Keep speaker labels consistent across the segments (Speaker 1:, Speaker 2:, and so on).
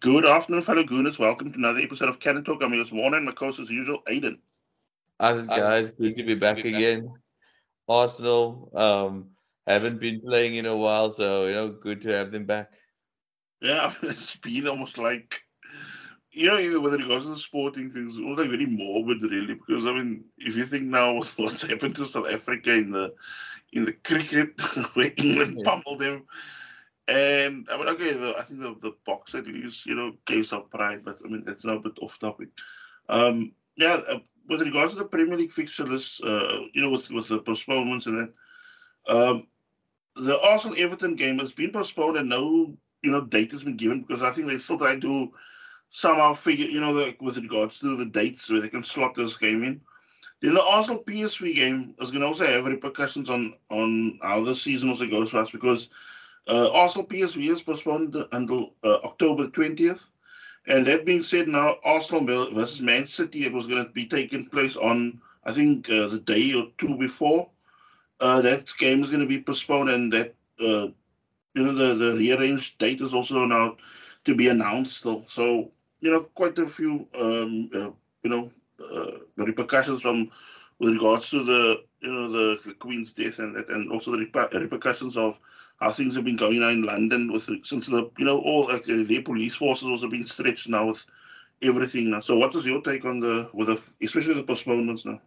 Speaker 1: Good afternoon, fellow Gooners. Welcome to another episode of Cannon Talk. I'm your Warner and my co-host as usual, Aiden.
Speaker 2: How's it, guys? Good to be back again. Arsenal um, haven't been playing in a while, so you know, good to have them back.
Speaker 1: Yeah, it's been almost like you know, with regards to the sporting things, it was like very morbid, really. Because I mean, if you think now what's happened to South Africa in the in the cricket, where England yeah. pummeled them, and I mean, okay, the, I think the, the box at least, you know, gave some pride, but I mean, that's now a bit off topic. Um, yeah, uh, with regards to the Premier League fixture list, uh, you know, with, with the postponements and that, um, the Arsenal Everton game has been postponed and no, you know, date has been given because I think they're still try to somehow figure, you know, the, with regards to the dates where they can slot this game in. Then the Arsenal PSV game is going to also have repercussions on on how the season also goes for us because uh, Arsenal PSV is postponed until uh, October 20th. And that being said, now Arsenal versus Man City, it was going to be taking place on, I think, uh, the day or two before. Uh, that game is going to be postponed, and that, uh, you know, the, the rearranged date is also now to be announced. So, you know, quite a few, um, uh, you know, repercussions from with regards to the you know the, the Queen's death and and also the repercussions of how things have been going on in London with since the you know all like, their police forces also been stretched now with everything now. So what is your take on the with the especially the postponements now?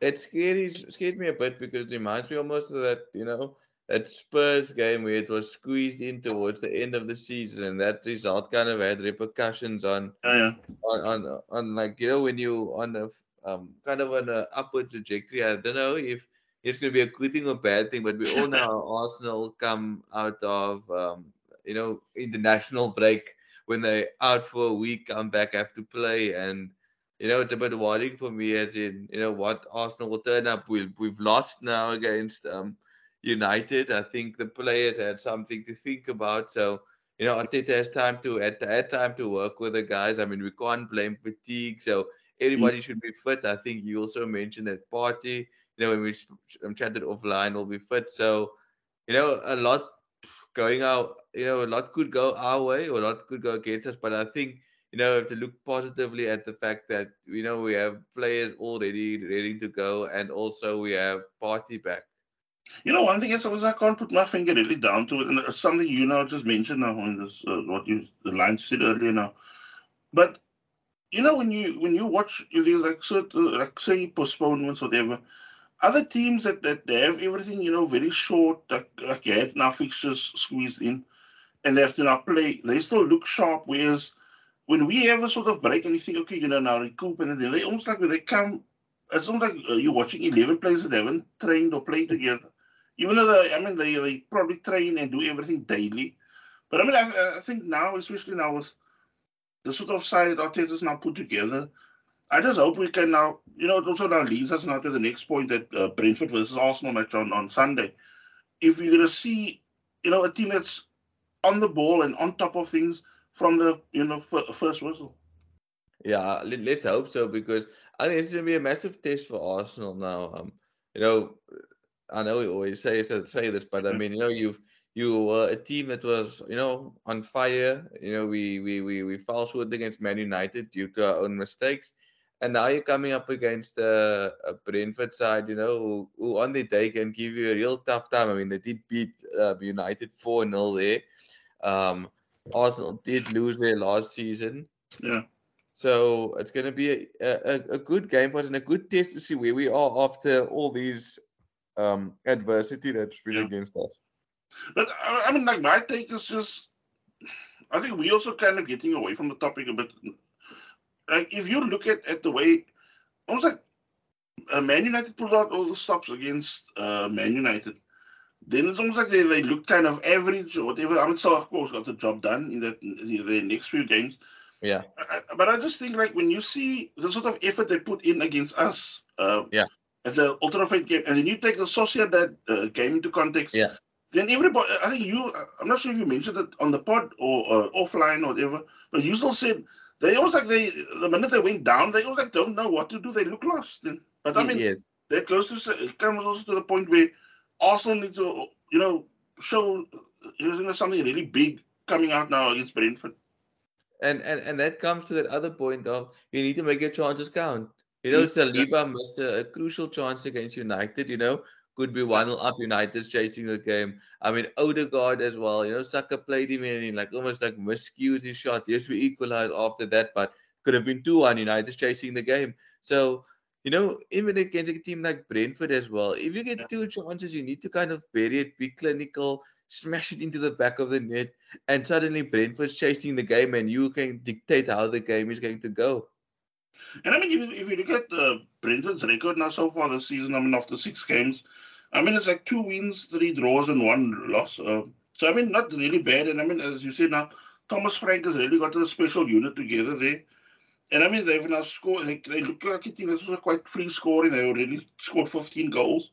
Speaker 2: It scares scares me a bit because it reminds me almost of that you know that Spurs game where it was squeezed in towards the end of the season, and that result kind of had repercussions on,
Speaker 1: oh, yeah.
Speaker 2: on, on, on, like you know when you on a um, kind of on an upward trajectory. I don't know if it's going to be a good thing or bad thing, but we all know Arsenal come out of um, you know international break when they out for a week, come back, have to play, and you know it's a bit worrying for me as in you know what Arsenal will turn up. We've we've lost now against um, United. I think the players had something to think about. So you know, I think there's time to had, had time to work with the guys. I mean, we can't blame fatigue. So everybody should be fit. I think you also mentioned that Partey, you know, when we um, chatted offline, will be fit. So, you know, a lot going out, you know, a lot could go our way or a lot could go against us. But I think, you know, we have to look positively at the fact that, you know, we have players already ready to go and also we have Partey back.
Speaker 1: You know, one thing is, I can't put my finger really down to it, and it's something you know just mentioned now in this uh, what you the line said earlier now. But you know when you when you watch these like certain like say postponements whatever other teams that, that they have everything you know very short like like you now fixtures squeezed in and they have to now play they still look sharp whereas when we have a sort of break and you think okay you know now recoup and then they almost like when they come it's almost like uh, you're watching 11 players that haven't trained or played together even though they, I mean they, they probably train and do everything daily but I mean I, I think now especially now with the sort of side that Arteta's now put together. I just hope we can now, you know, it also now leads us now to the next point that uh, Brentford versus Arsenal match on, on Sunday. If you're going to see, you know, a team that's on the ball and on top of things from the, you know, f- first whistle.
Speaker 2: Yeah, let's hope so because I think it's going to be a massive test for Arsenal now. Um, you know, I know we always say say this, but I mean, you know, you've you were a team that was, you know, on fire. You know, we we we we fell short against Man United due to our own mistakes, and now you're coming up against a, a Brentford side, you know, who, who, on the day can give you a real tough time. I mean, they did beat uh, United four 0 there. Um, Arsenal did lose their last season.
Speaker 1: Yeah.
Speaker 2: So it's going to be a, a, a good game for us and a good test to see where we are after all these um, adversity that's been yeah. against us.
Speaker 1: But I mean, like my take is just, I think we also kind of getting away from the topic a bit. Like if you look at, at the way, almost like uh, Man United pulled out all the stops against uh, Man United, then it's almost like they, they look kind of average or whatever. I mean, still of course got the job done in that in the next few games.
Speaker 2: Yeah.
Speaker 1: but I just think like when you see the sort of effort they put in against us, uh,
Speaker 2: yeah,
Speaker 1: as an ultra fight game, and then you take the Sociedad uh, game into context,
Speaker 2: yeah,
Speaker 1: then everybody, I think you, I'm not sure if you mentioned it on the pod or uh, offline or whatever, but you still said they almost like they, the minute they went down, they almost like don't know what to do. They look lost. Then. But I mean, yes. that goes to, it comes also to the point where Arsenal need to, you know, show you know, something really big coming out now against Brentford.
Speaker 2: and, and and that comes to that other point of you need to make your chances count. You know, Saliba missed a, a, crucial chance against United. You know, could be one up. United chasing the game. I mean, Odegaard as well. You know, Saka played him in like almost like miscues his shot. Yes, we equalized after that, but could have been two one. United chasing the game. So you know, even against a team like Brentford as well, if you get two chances, you need to kind of bury it, be clinical, smash it into the back of the net, and suddenly Brentford's chasing the game, and you can dictate how the game is going to go.
Speaker 1: And I mean, if, if you look at uh, Brentford's record now so far this season, I mean, after six games, I mean, it's like two wins, three draws, and one loss. Uh, so, I mean, not really bad. And I mean, as you said now, Thomas Frank has really got a special unit together there. And I mean, they've now scored, they, they look like a team that's also quite free scoring. They already scored 15 goals.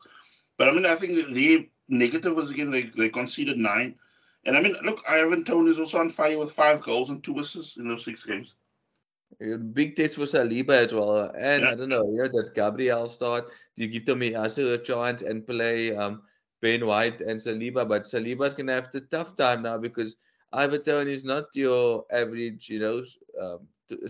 Speaker 1: But I mean, I think their negative was again, they, they conceded nine. And I mean, look, Ivan Toney is also on fire with five goals and two assists in those six games.
Speaker 2: Big test for Saliba as well. And yeah. I don't know, you know, does Gabriel start? Do you give Tommy Tomiyasu a chance and play um, Ben White and Saliba? But Saliba's going to have the tough time now because Ivan is not your average, you know, um,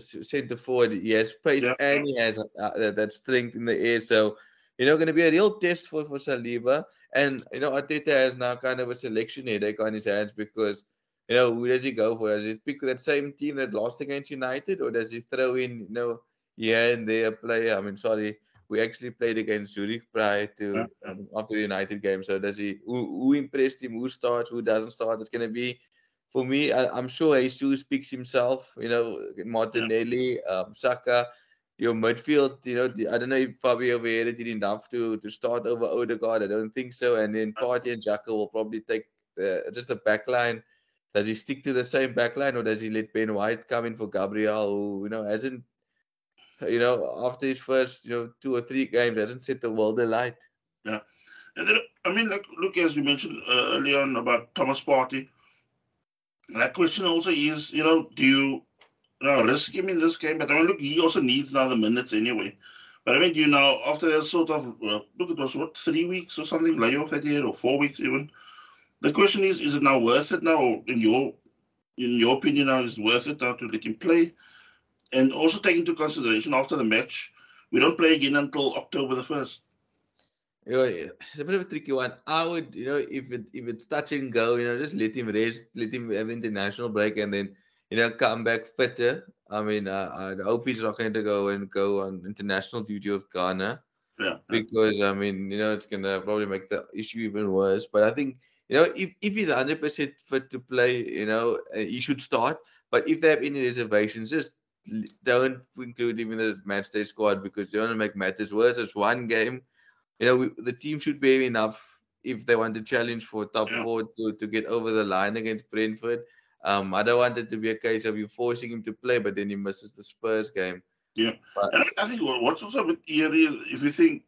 Speaker 2: centre forward. He has pace yeah. and he has uh, that strength in the air. So, you know, going to be a real test for, for Saliba. And, you know, Arteta has now kind of a selection headache on his hands because, you know, who does he go for? Does he pick that same team that lost against United or does he throw in, you know, here and there a player? I mean, sorry, we actually played against Zurich prior to um, after the United game. So does he, who, who impressed him? Who starts? Who doesn't start? It's going to be for me, I, am sure Jesus speaks himself. You know, Martinelli, yeah. um, Saka, your midfield. You know, I don't know if Fabio Vieira did enough to to start over Odegaard. I don't think so. And then Partey and Xhaka will probably take the, just the back line. Does he stick to the same back line or does he let Ben White come in for Gabriel, who you know hasn't, you know, after his first you know two or three games hasn't set the world alight.
Speaker 1: Yeah, and then I mean, like look as you mentioned uh, earlier on about Thomas Partey that question also is, you know, do you, know, risk him in this game? But I mean, look, he also needs now the minutes anyway. But I mean, you know, after that sort of uh, look, it was what three weeks or something layoff that year, or four weeks even. The question is, is it now worth it now? In your in your opinion, now is it worth it now to let him play? And also take into consideration after the match, we don't play again until October the first.
Speaker 2: You know, it's a bit of a tricky one. I would, you know, if it if it's touch and go, you know, just let him rest, let him have international break, and then you know come back fitter. I mean, uh, I hope he's not going to go and go on international duty with Ghana.
Speaker 1: Yeah.
Speaker 2: Because I mean, you know, it's gonna probably make the issue even worse. But I think you know, if if he's hundred percent fit to play, you know, uh, he should start. But if they have any reservations, just don't include him in the match day squad because you want to make matters worse. It's one game you know, we, the team should be enough if they want to challenge for top yeah. four to, to get over the line against Brentford. Um, I don't want it to be a case of you forcing him to play, but then he misses the Spurs game.
Speaker 1: Yeah, but, and I think what's also a bit eerie is if you think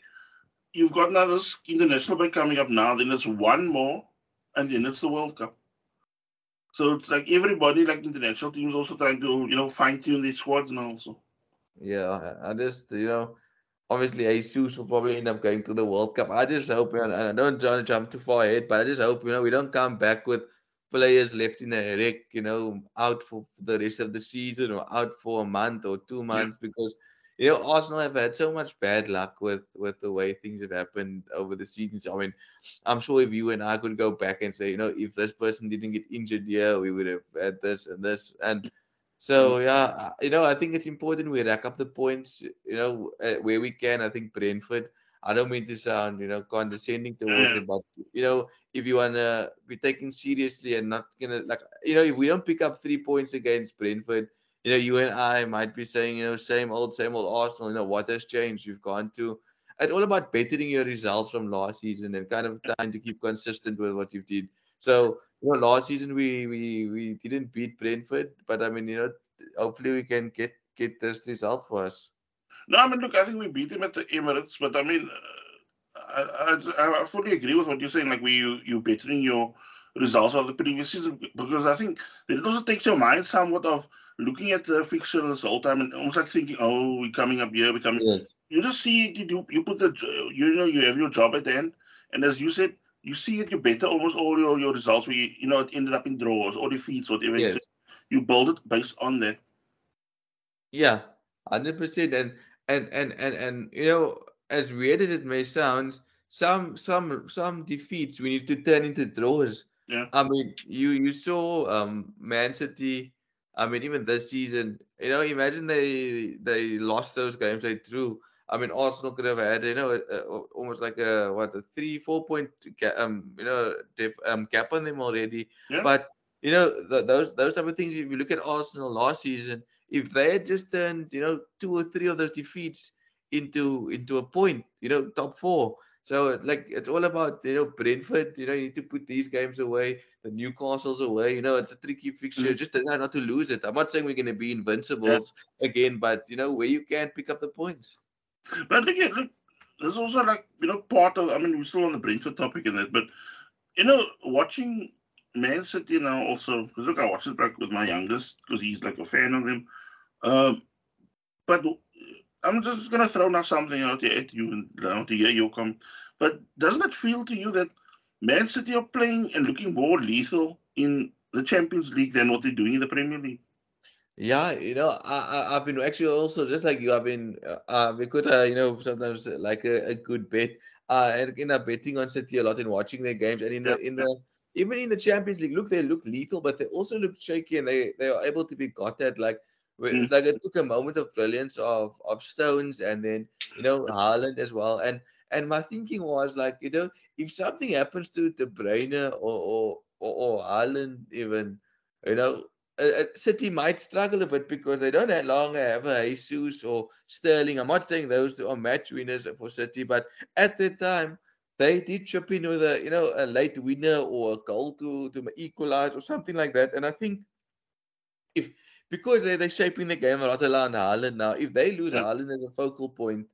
Speaker 1: you've got another international break coming up now, then it's one more, and then it's the World Cup. So it's like everybody, like international teams, also trying to you know fine tune their squads now. Also.
Speaker 2: Yeah, I just you know obviously Jesus will probably end up going to the World Cup. I just hope, and I don't want to jump too far ahead, but I just hope, you know, we don't come back with players left in a wreck, you know, out for the rest of the season or out for a month or two months yeah. because, you know, Arsenal have had so much bad luck with with the way things have happened over the seasons. I mean, I'm sure if you and I could go back and say, you know, if this person didn't get injured here, we would have had this and this. And so mm. yeah, you know, I think it's important we rack up the points. You know, uh, where we can. I think Brentford. I don't mean to sound you know condescending towards it, but you know, if you wanna be taken seriously and not gonna like, you know, if we don't pick up three points against Brentford, you know, you and I might be saying, you know, same old, same old Arsenal. You know, what has changed? You've gone to. It's all about bettering your results from last season and kind of trying to keep consistent with what you did. So you know, last season we we we didn't beat Brentford, but I mean, you know, hopefully we can get get this result for us.
Speaker 1: No, I mean, look, I think we beat them at the Emirates, but I mean, uh, I, I, I fully agree with what you're saying. Like, we you you bettering your results of the previous season because I think it also takes your mind somewhat of looking at the fixture result time and almost like thinking, oh, we're coming up here, we're coming.
Speaker 2: Yes.
Speaker 1: You just see it. You you put the you know you have your job at the end, and as you said, you see it, you better almost all your, your results where you, you know it ended up in draws or defeats or whatever. Yes. You build it based on that.
Speaker 2: Yeah, hundred percent. And and and and and you know, as weird as it may sound, some some some defeats we need to turn into draws.
Speaker 1: Yeah.
Speaker 2: I mean, you you saw um Man City. I mean, even this season, you know, imagine they they lost those games they drew. I mean, Arsenal could have had you know a, a, almost like a what a three four point ga- um you know dip, um gap on them already.
Speaker 1: Yeah.
Speaker 2: But you know th- those those type of things. If you look at Arsenal last season, if they had just turned you know two or three of those defeats into into a point, you know, top four. So it's like it's all about you know Brentford. You know, you need to put these games away, the Newcastle's away. You know, it's a tricky fixture.
Speaker 1: Mhm.
Speaker 2: Just try not to lose it. I'm not saying we're going to be
Speaker 1: Yeah.
Speaker 2: again, but you know where you can pick up the points.
Speaker 1: But again, look, there's also like you know part of. I mean, we're still on the Brentford topic in that, but you know, watching Man City now also because look, I watched it back with my youngest because he's like a fan of them. Um, but I'm just gonna throw now something out there at you and now to hear your come. But doesn't it feel to you that Man City are playing and looking more lethal in the Champions League than what they're doing in the Premier League?
Speaker 2: Yeah, you know, I, I I've been actually also just like you. I've been uh, uh because uh, you know sometimes like a, a good bet. Uh, and end up betting on City a lot and watching their games. And in the in the even in the Champions League, look, they look lethal, but they also look shaky, and they they are able to be got at. Like
Speaker 1: mm,
Speaker 2: like it took a moment of brilliance of of Stones, and then you know Haaland as well. And and my thinking was like, you know, if something happens to De Bruyne or or or, or Haaland even, you know uh, uh, City might struggle a bit because they don't have longer have a Jesus or Sterling. I'm not saying those are match winners for City, but at the time they did chip in with a you know a late winner or a goal to to equalize or something like that. And I think if because they they're shaping the game a lot around Haaland now, if they lose
Speaker 1: yeah,
Speaker 2: Haaland as a focal point,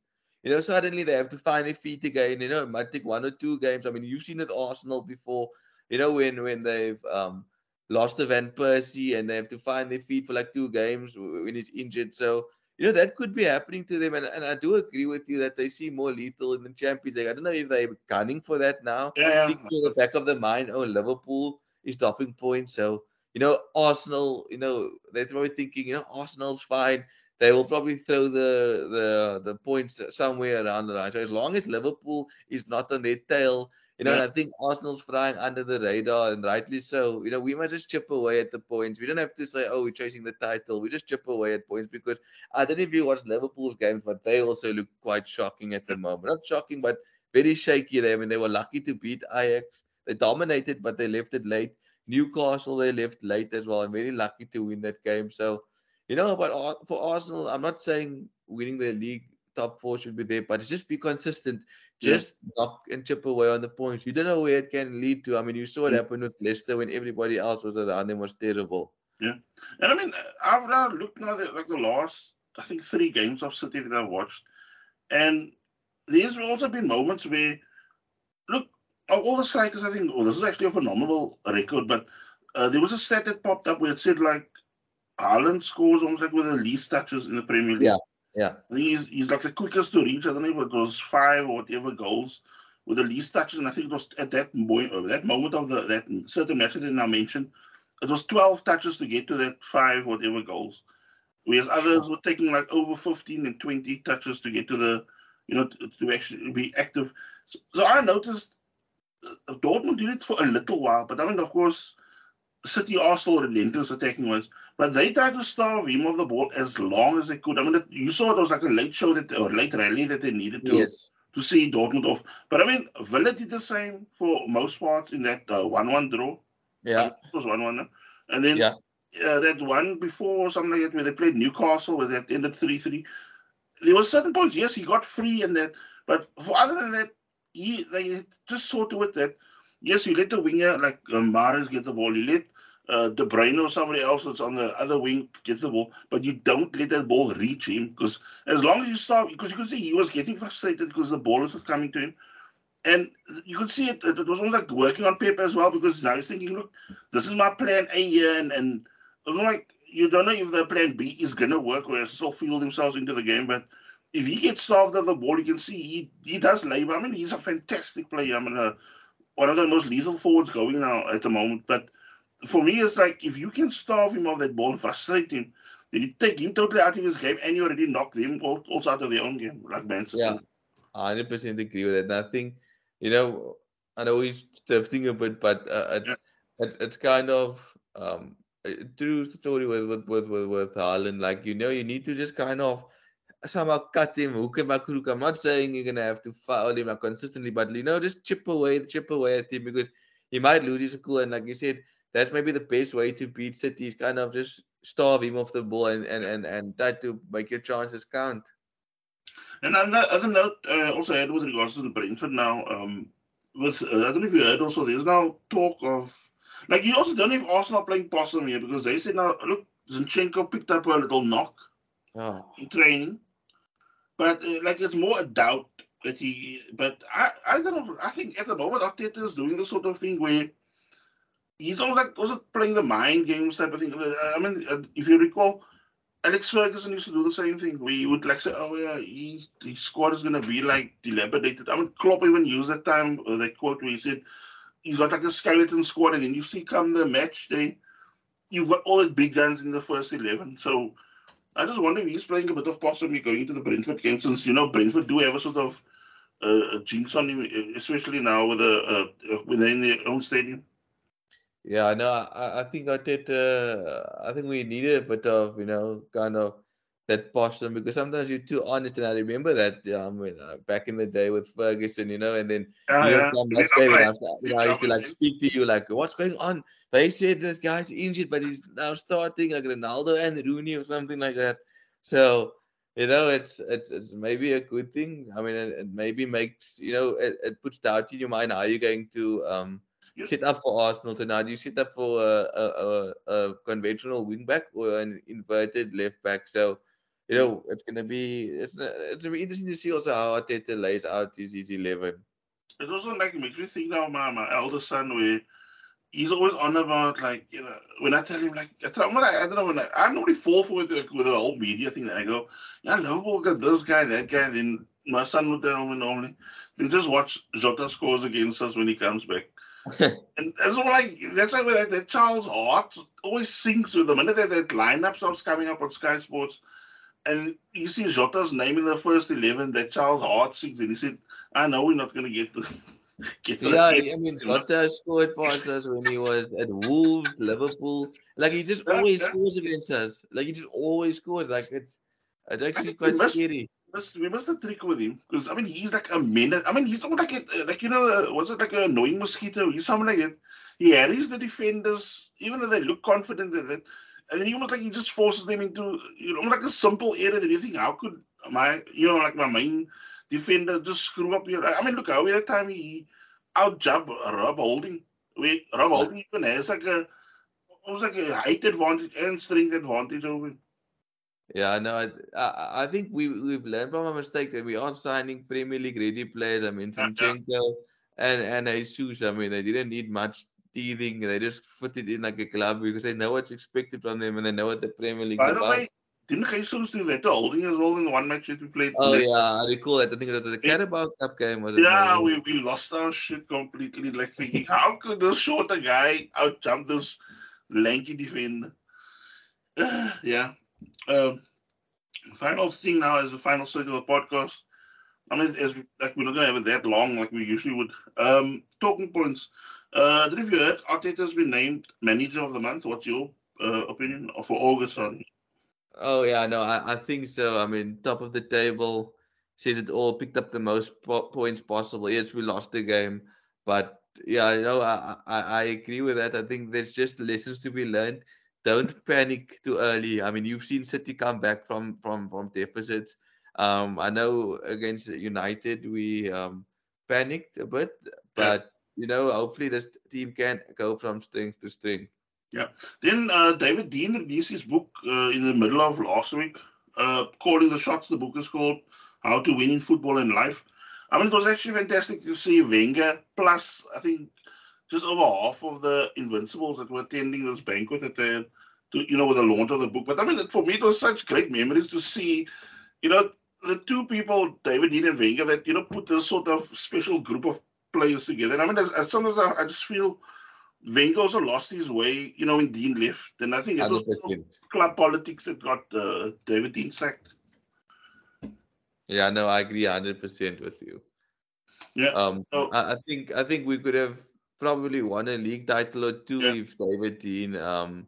Speaker 2: you know suddenly they have to find their feet again. You know, it might take one or two games. I mean, you've seen it Arsenal before. You know when when they've um lost to Van Persie and they have to find their feet for like two games when he's injured. So, you know, that could be happening to them. And, and I do agree with you that they seem more lethal in the Champions League. I don't know if they're gunning for that now.
Speaker 1: yeah.
Speaker 2: In the back of the mind, oh, Liverpool is dropping points. So, you know, Arsenal, you know, they're probably thinking, you know, Arsenal's fine. They will probably throw the the the points somewhere around the line. So as long as Liverpool is not on their tail, you know,
Speaker 1: yeah.
Speaker 2: and I think Arsenal's flying under the radar, and rightly so. You know, we must just chip away at the points. We don't have to say, "Oh, we're chasing the title." We just chip away at points because I don't know if you watch Liverpool's games, but they also look quite shocking at the moment. Not shocking, but very shaky. They, I mean, they were lucky to beat Ajax. They dominated, but they left it late. Newcastle, they left late as well, I'm very lucky to win that game. So, you know, but for Arsenal, I'm not saying winning the league top four should be there, but just be consistent
Speaker 1: Yeah.
Speaker 2: just knock and chip away on the points. You don't know where it can lead to. I mean, you saw it
Speaker 1: Mm,
Speaker 2: happen with Leicester when everybody else was around them was terrible.
Speaker 1: Yeah. And I mean, I've now looked now at like the last, I think, three games of City that I've watched. And there's also been moments where, all the strikers, I think, oh, this is actually a phenomenal record, but uh, there was a stat that popped up where it said like Haaland scores almost like with the least touches in the Premier League.
Speaker 2: Yeah, yeah,
Speaker 1: he's, he's like the quickest to reach. I don't know if it was five or whatever goals with the least touches. And I think it was at that point, uh, that moment of the that certain match that now mentioned, it was 12 touches to get to that five whatever goals. Whereas others were taking like over 15 and 20 touches to get to the, you know, to, to actually be active. So, so I noticed Dortmund did it for a little while, but I mean, of course, City are still relentless attacking ones, but they tried to starve him of the ball as long as they could. I mean, it, you saw it was like a late show that or late rally that they needed to
Speaker 2: yes,
Speaker 1: to see Dortmund off. But I mean, Villa did the same for most parts in that uh, one-one draw.
Speaker 2: Yeah,
Speaker 1: it was one-one, and then
Speaker 2: yeah,
Speaker 1: uh, that one before something like that where they played Newcastle where that ended three-three. There were certain points. Yes, he got free and that, but for other than that, he just saw to it that yes, you let the winger like uh, Mahrez get the ball, you let uh, De Bruyne or somebody else that's on the other wing get the ball, but you don't let that ball reach him because as long as you stop, because you could see he was getting frustrated because the ball was coming to him. And you could see it, it was almost like working on paper as well because now he's thinking, look, this is my plan A here. And, and like, you don't know if the plan B is going to work or still field themselves into the game. But if he gets starved of the ball, you can see he, he does labor. I mean, he's a fantastic player. I mean, uh, one of the most lethal forwards going now at the moment. But for me, it's like if you can starve him of that ball and frustrate him, did he take him totally out of his game and you already knocked them also out of their own game, like Manchester?
Speaker 2: Yeah, hundred percent agree with that. And I think, you know, I know he's drifting a bit, but uh, it's, yeah. it's it's kind of um true story with with with with, with Haaland. Like you know, you need to just kind of somehow cut him hook him. I'm not saying you're gonna have to foul him consistently, but you know, just chip away, chip away at him because he might lose his cool. And like you said, that's maybe the best way to beat City is kind of just starve him off the ball and and and, and try to make your chances count.
Speaker 1: And another note uh, also had with regards to the Brentford now, um, with uh, I don't know if you heard also, there's now talk of like you also don't know if Arsenal playing possum here because they said now look Zinchenko picked up a little knock oh. in training, but uh, like it's more a doubt that he. But I I don't know. I think at the moment Arteta is doing the sort of thing where he's almost like also playing the mind games type of thing. I mean, uh, if you recall, Alex Ferguson used to do the same thing he would like say, "Oh yeah, he, his squad is gonna be like dilapidated." I mean, Klopp even used that time uh, that quote where he said he's got like a skeleton squad, and then you see come the match day, you've got all the big guns in the first eleven. So I just wonder if he's playing a bit of possibly going into the Brentford game, since you know Brentford do have a sort of uh, jinx on him, especially now with a uh, within their own stadium.
Speaker 2: Yeah, no, I, I think I did. Uh, I think we needed a bit of, you know, kind of that posture because sometimes you're too honest. And I remember that um, when, uh, back in the day with Ferguson, you know, and then
Speaker 1: yeah, yeah.
Speaker 2: Game, I, you know, I used to like speak to you like, what's going on? They said this guy's injured, but he's now starting like Ronaldo and Rooney or something like that. So, you know, it's it's, it's maybe a good thing. I mean, it, it maybe makes, you know, it, it puts doubt in your mind. Are you going to um, sit up for Arsenal tonight? Do you sit up for a, a, a, a conventional wing back or an inverted left back? So, you know, it's gonna be it's it's gonna be interesting to see also how Arteta lays out his, his eleven.
Speaker 1: It's also like it makes me think now, my my elder son, where he's always on about like you know when I tell him like I, tell him, I, I don't know when I, I normally fall for it like, with the whole media thing. That I go, yeah, Liverpool got this guy, that guy. And then my son would tell me normally, they just watch Jota scores against us when he comes back and that's like that's like that, that Charles Hart always syncs with them. And that, that lineup starts coming up on Sky Sports, and you see Jota's name in the first eleven. That Charles Hart sings, and he said, "I know we're not going to get the."
Speaker 2: Get yeah, I mean, Jota scored for us when he was at Wolves, Liverpool. Like he just always yeah. scores against us. Like he just always scores. Like it's it's actually quite scary
Speaker 1: must we must have trick with him because I mean he's like a minute. I mean he's almost like a, like you know uh, was it like an annoying mosquito? He's something like that. He harries the defenders even though they look confident in it, and then he almost like he just forces them into you know like a simple error that you think how could my you know like my main defender just screw up here? I mean look how that time he out jump Rob Holding. We Rob Holding even has like a almost like a height advantage and strength advantage over him.
Speaker 2: Yeah, no, I, I, I think we we've learned from our mistakes and we are signing Premier League ready players. I mean, Zinchenko and and Jesus. I mean, they didn't need much teething. They just put it in like a club because they know what's expected from them and they know what the Premier League.
Speaker 1: By the about. way, didn't Jesus do that holding as well in the one match that we played?
Speaker 2: Oh yeah, I recall that. I think it was the Carabao Cup game. Was?
Speaker 1: Yeah, we, we lost our shit completely. Like thinking, how could this shorter guy out jump this lanky defender? yeah. Um, final thing now is the final stage of the podcast. I mean, as we, like we're not going to have it that long like we usually would. Um, talking points. Uh, did you heard Arteta has been named manager of the month? What's your uh, opinion for August? Sorry.
Speaker 2: Oh yeah, no, I, I think so. I mean, top of the table says it all. Picked up the most po- points possible. Yes, we lost the game, but yeah, you know, I, I I agree with that. I think there's just lessons to be learned don't panic too early. I mean, you've seen City come back from from from deficits. Um, I know against United we um, panicked a bit, but yeah. you know, hopefully this team can go from strength to strength.
Speaker 1: Yeah. Then uh, David Dein released his book uh, in the middle of last week, uh, calling the shots. The book is called "How to Win in Football and Life." I mean, it was actually fantastic to see Wenger plus I think just over half of the Invincibles that were attending this banquet at the, to, you know, with the launch of the book. But I mean, for me, it was such great memories to see, you know, the two people, David Dein and Wenger, that, you know, put this sort of special group of players together. And I mean, as, as sometimes I, I just feel Wenger also lost his way, you know, when Dein left. And I think it was
Speaker 2: 100%.
Speaker 1: club politics that got uh, David Dein sacked.
Speaker 2: Yeah, no, I agree 100% with you.
Speaker 1: Yeah.
Speaker 2: Um,
Speaker 1: So-
Speaker 2: I, I think I think we could have probably won a league title or two
Speaker 1: Yeah.
Speaker 2: if David Dein um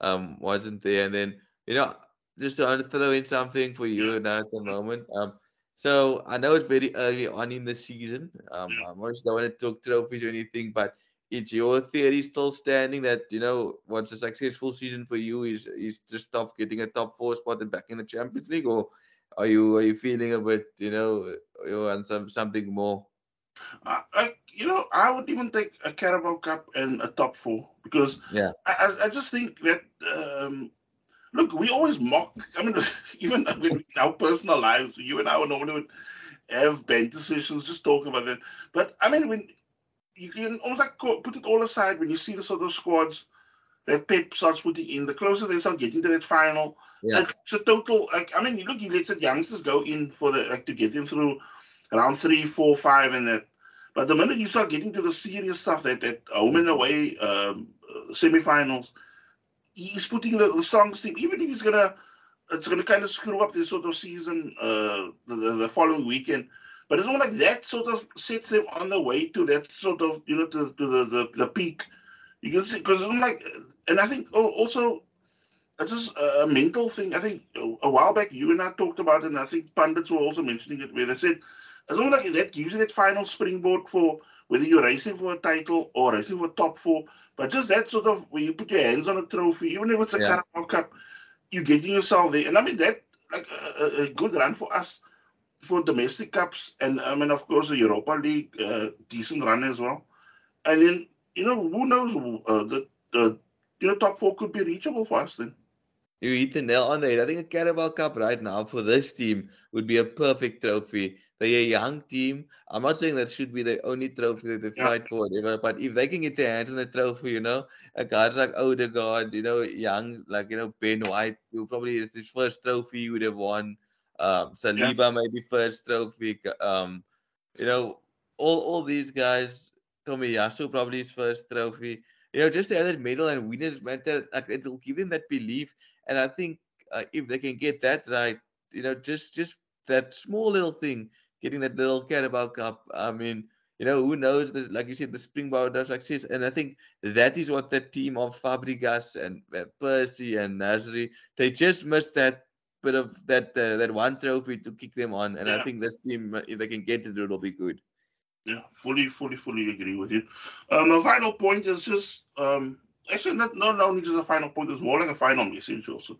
Speaker 2: um wasn't there. And then you know, just to throw in something for you now at the moment. Um, so I know it's very early on in the season. Um, I most don't want to talk trophies or anything, but is your theory still standing that you know what's a successful season for you is is to stop getting a top four spot and back in the Champions League, or are you are you feeling a bit you know you want some something more?
Speaker 1: I, I, you know, I would even take a Carabao Cup and a top four because
Speaker 2: Yeah.
Speaker 1: I, I, I just think that um, look, we always mock. I mean, even in our personal lives, you and I would normally would have banter decisions just talking about that. But I mean, when you can almost like put it all aside when you see the sort of squads that Pep starts putting in, the closer they start getting to that final,
Speaker 2: Yeah.
Speaker 1: like it's a total. Like I mean, you look, you let the youngsters go in for the like to get them through round three, four, five, and that. But the minute you start getting to the serious stuff, that that home and away um, semi-finals, he's putting the, the strongest team. Even if he's gonna, it's gonna kind of screw up this sort of season uh, the, the, following weekend. But it's not like that sort of sets them on the way to that sort of you know to, to the, the the peak. You can see because it's not like, and I think also. It's just a mental thing. I think a- while back you and I talked about it, and I think pundits were also mentioning it, where they said long as like that you that final springboard for whether you're racing for a title or racing for top four, but just that sort of where you put your hands on a trophy, even if it's a
Speaker 2: Yeah.
Speaker 1: Carabao Cup, you're getting yourself there. And I mean that like a, a- a good run for us for domestic cups, and I mean of course the Europa League, uh, decent run as well. And then you know who knows uh, the the you know top four could be reachable for us then.
Speaker 2: You hit the nail on the head. I think a Carabao Cup right now for this team would be a perfect trophy. They're a young team. I'm not saying that should be the only trophy that they
Speaker 1: Yeah.
Speaker 2: fight for, whatever. But if they can get their hands on a trophy, you know, a guys like Odegaard, you know, young like you know Ben White, who probably is his first trophy he would have won. Um, Saliba maybe first trophy. Um, you know, all all these guys. Tomiyasu probably his first trophy. You know, just to have that medal and winners mental, like it'll give them that belief and I think uh, if they can get that right, you know, just just that small little thing, getting that little Carabao Cup. I mean, you know, who knows? The, like you said, the Springbok does success, and I think that is what the team of Fabregas and, and Persie and Nasri they just missed that bit of that uh, that one trophy to kick them on, and I think this team, uh, if they can get it, it'll be good.
Speaker 1: Yeah, fully, fully, fully agree with you. Um, the final point is just um, actually not not only just a final point; it's more like a final message also.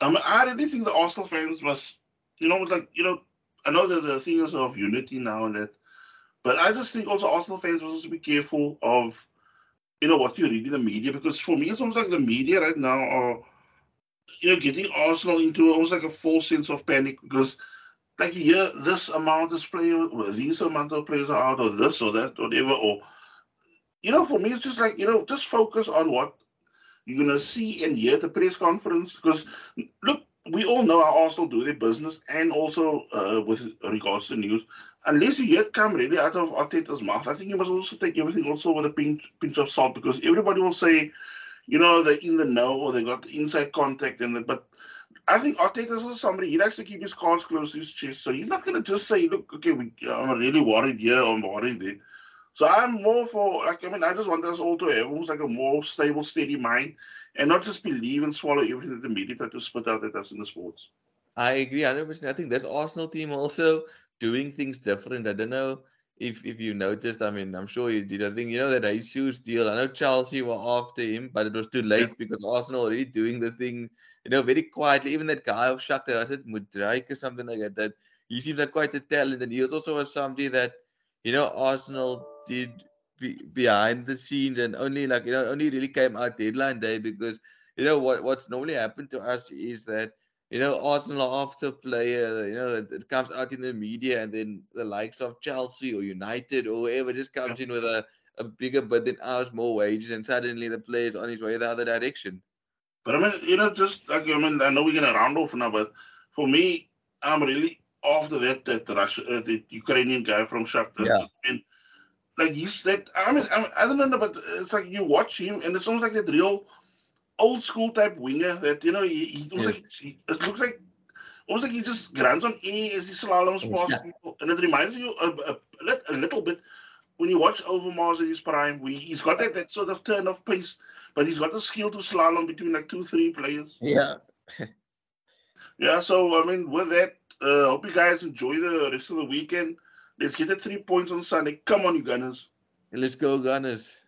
Speaker 1: Um, I really think the Arsenal fans must, you know, it's like you know, I know there's a thing of unity now and that, but I just think also Arsenal fans also be careful of, you know, what you read in the media because for me it's almost like the media right now are, you know, getting Arsenal into almost like a false sense of panic because like you hear this amount of players, these amount of players are out, or this or that, or whatever, or you know, for me, it's just like you know, just focus on what you're gonna see and hear at the press conference. Because look, we all know how Arsenal do their business, and also uh, with regards to news. Unless you yet come really out of Arteta's mouth, I think you must also take everything also with a pinch pinch of salt, because everybody will say, you know, they're in the know or they got inside contact, and that, but I think Arteta's also somebody he likes to keep his cards close to his chest. So he's not going to just say, "Look, okay, we, I'm really worried here, I'm worried there." So I'm more for like I mean, I just want us all to have almost like a more stable, steady mind, and not just believe and swallow everything that the media try to spit out at us in the sports.
Speaker 2: I agree 100%. I think this Arsenal team also doing things different. I don't know if if you noticed. I mean, I'm sure you did. I think you know that Jesus deal. I know Chelsea were after him, but it was too late because Arsenal already doing the thing, you know, very quietly. Even that guy of Shakhtar, I said Mudryk or something like that. That he seems like quite a talent, and he was also was somebody that, you know, Arsenal did be, behind the scenes and only like you know only really came out deadline day because you know what what's normally happened to us is that you know, Arsenal after player, you know, it, it comes out in the media, and then the likes of Chelsea or United or whoever just comes in with a, a bigger bid than ours, more wages, and suddenly the player's on his way the other direction.
Speaker 1: But I mean, you know, just like I mean, I know we're gonna round off now, but for me, I'm really after that that Russia, uh, the Ukrainian guy from Shakhtar.
Speaker 2: Yeah.
Speaker 1: And like he's that. I mean, I, mean, I don't know, but it's like you watch him, and it's almost like that real old school type winger that you know he, he, yes. like, he it looks like almost like he just runs on A as he slaloms past yeah. people, and it reminds you a, a, a, little bit when you watch Overmars in his prime. We, he's got that, that sort of turn of pace, but he's got the skill to slalom between like two, three players.
Speaker 2: Yeah.
Speaker 1: yeah. So I mean, with that, uh, hope you guys enjoy the rest of the weekend. Let's get the three points on Sunday. Come on, you Gunners.
Speaker 2: Let's go, Gunners.